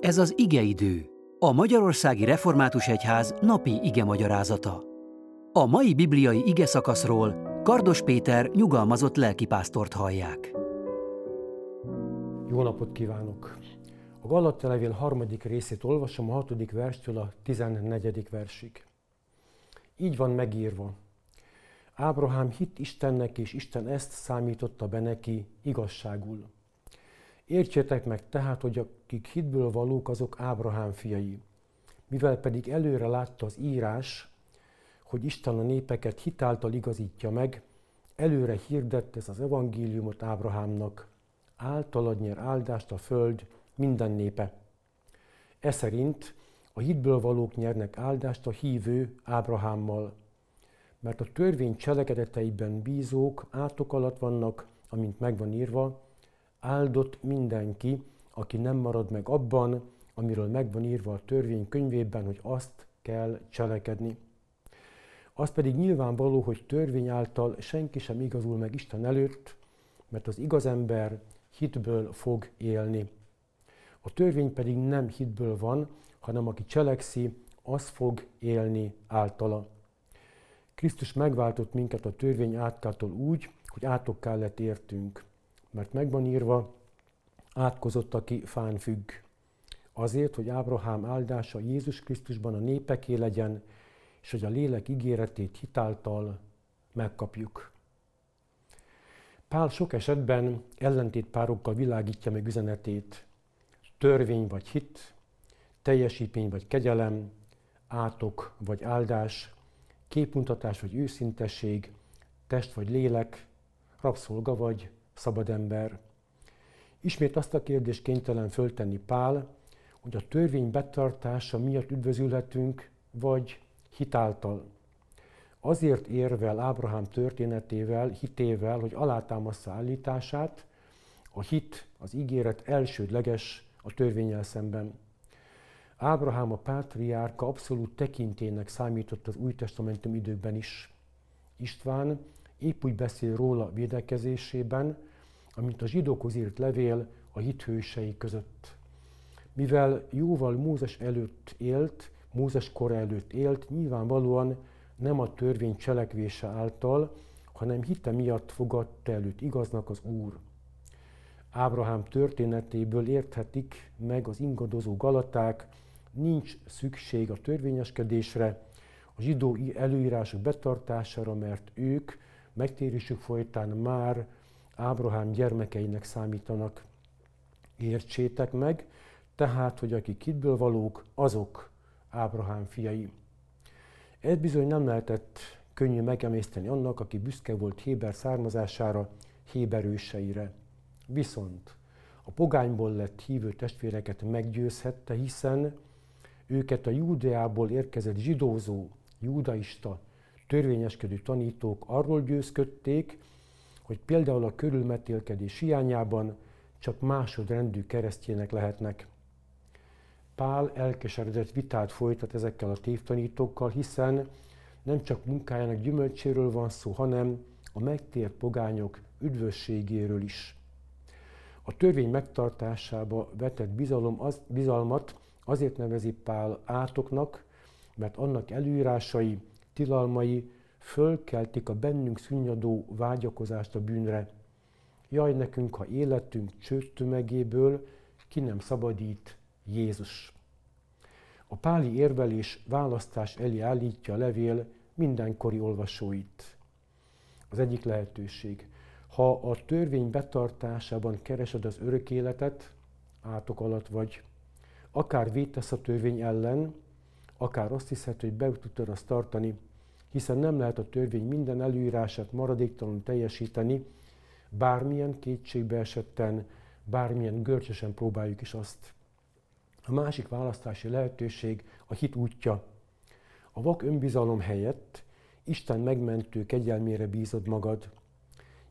Ez az igeidő, a Magyarországi Református Egyház napi ige magyarázata. A mai bibliai ige szakaszról Kardos Péter nyugalmazott lelkipásztort hallják. Jó napot kívánok! A Galatta levél harmadik részét olvasom a hatodik verstől a tizennegyedik versig. Így van megírva. Ábrahám hit Istennek, és Isten ezt számította be neki igazságul. Értsétek meg tehát, hogy akik hitből valók, azok Ábrahám fiai. Mivel pedig előre látta az írás, hogy Isten a népeket hitáltal igazítja meg, előre hirdett ez az evangéliumot Ábrahámnak. Általad nyer áldást a föld minden népe. E szerint a hitből valók nyernek áldást a hívő Ábrahámmal. Mert a törvény cselekedeteiben bízók átok alatt vannak, amint megvan írva, áldott mindenki, aki nem marad meg abban, amiről megvan írva a törvény könyvében, hogy azt kell cselekedni. Az pedig nyilvánvaló, hogy törvény által senki sem igazul meg Isten előtt, mert az igaz ember hitből fog élni. A törvény pedig nem hitből van, hanem aki cselekszi, az fog élni általa. Krisztus megváltott minket a törvény átkától úgy, hogy átokká lett értünk mert megvan írva, átkozott, aki fán függ. Azért, hogy Ábrahám áldása Jézus Krisztusban a népeké legyen, és hogy a lélek ígéretét hitáltal megkapjuk. Pál sok esetben ellentétpárokkal világítja meg üzenetét. Törvény vagy hit, teljesítmény vagy kegyelem, átok vagy áldás, képmutatás vagy őszintesség, test vagy lélek, rabszolga vagy szabad ember. Ismét azt a kérdést kénytelen föltenni Pál, hogy a törvény betartása miatt üdvözülhetünk, vagy hitáltal. Azért érvel Ábrahám történetével, hitével, hogy alátámaszza állítását, a hit, az ígéret elsődleges a törvényel szemben. Ábrahám a pátriárka abszolút tekintének számított az új testamentum időkben is. István épp úgy beszél róla védekezésében, amint a zsidókhoz írt levél a hithősei között. Mivel jóval Mózes előtt élt, Mózes kor előtt élt, nyilvánvalóan nem a törvény cselekvése által, hanem hite miatt fogadta előtt igaznak az Úr. Ábrahám történetéből érthetik meg az ingadozó galaták, nincs szükség a törvényeskedésre, a zsidó előírások betartására, mert ők megtérésük folytán már Ábrahám gyermekeinek számítanak. Értsétek meg, tehát, hogy akik hitből valók, azok Ábrahám fiai. Ez bizony nem lehetett könnyű megemészteni annak, aki büszke volt Héber származására, Héber őseire. Viszont a pogányból lett hívő testvéreket meggyőzhette, hiszen őket a Júdeából érkezett zsidózó, judaista, törvényeskedő tanítók arról győzködték, hogy például a körülmetélkedés hiányában csak másodrendű keresztjének lehetnek. Pál elkeseredett vitát folytat ezekkel a tévtanítókkal, hiszen nem csak munkájának gyümölcséről van szó, hanem a megtért pogányok üdvösségéről is. A törvény megtartásába vetett bizalom az, bizalmat azért nevezi Pál átoknak, mert annak előírásai, tilalmai fölkeltik a bennünk szunnyadó vágyakozást a bűnre. Jaj nekünk, ha életünk csőd tömegéből ki nem szabadít Jézus. A páli érvelés választás elé állítja a levél mindenkori olvasóit. Az egyik lehetőség. Ha a törvény betartásában keresed az örök életet, átok alatt vagy, akár vétesz a törvény ellen, akár azt hiszed, hogy be tudod azt tartani, hiszen nem lehet a törvény minden előírását maradéktalanul teljesíteni, bármilyen kétségbe esetten, bármilyen görcsösen próbáljuk is azt. A másik választási lehetőség a hit útja. A vak önbizalom helyett Isten megmentő kegyelmére bízod magad.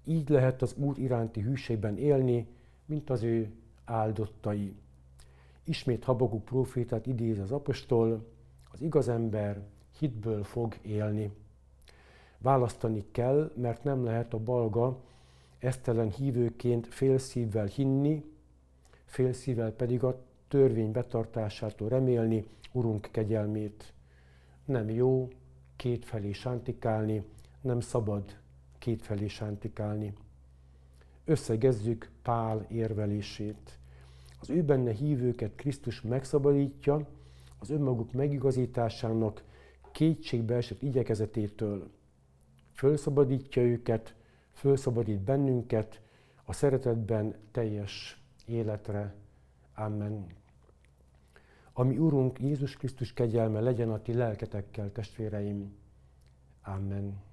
Így lehet az Úr iránti hűségben élni, mint az ő áldottai. Ismét Habakuk profétát idéz az apostol, az igaz ember hitből fog élni. Választani kell, mert nem lehet a balga esztelen hívőként félszívvel hinni, félszívvel pedig a törvény betartásától remélni Urunk kegyelmét. Nem jó kétfelé sántikálni, nem szabad kétfelé sántikálni. Összegezzük Pál érvelését. Az ő benne hívőket Krisztus megszabadítja az önmaguk megigazításának kétségbe esett igyekezetétől. Fölszabadítja őket, fölszabadít bennünket a szeretetben teljes életre. Amen. Ami Urunk Jézus Krisztus kegyelme legyen a ti lelketekkel, testvéreim. Amen.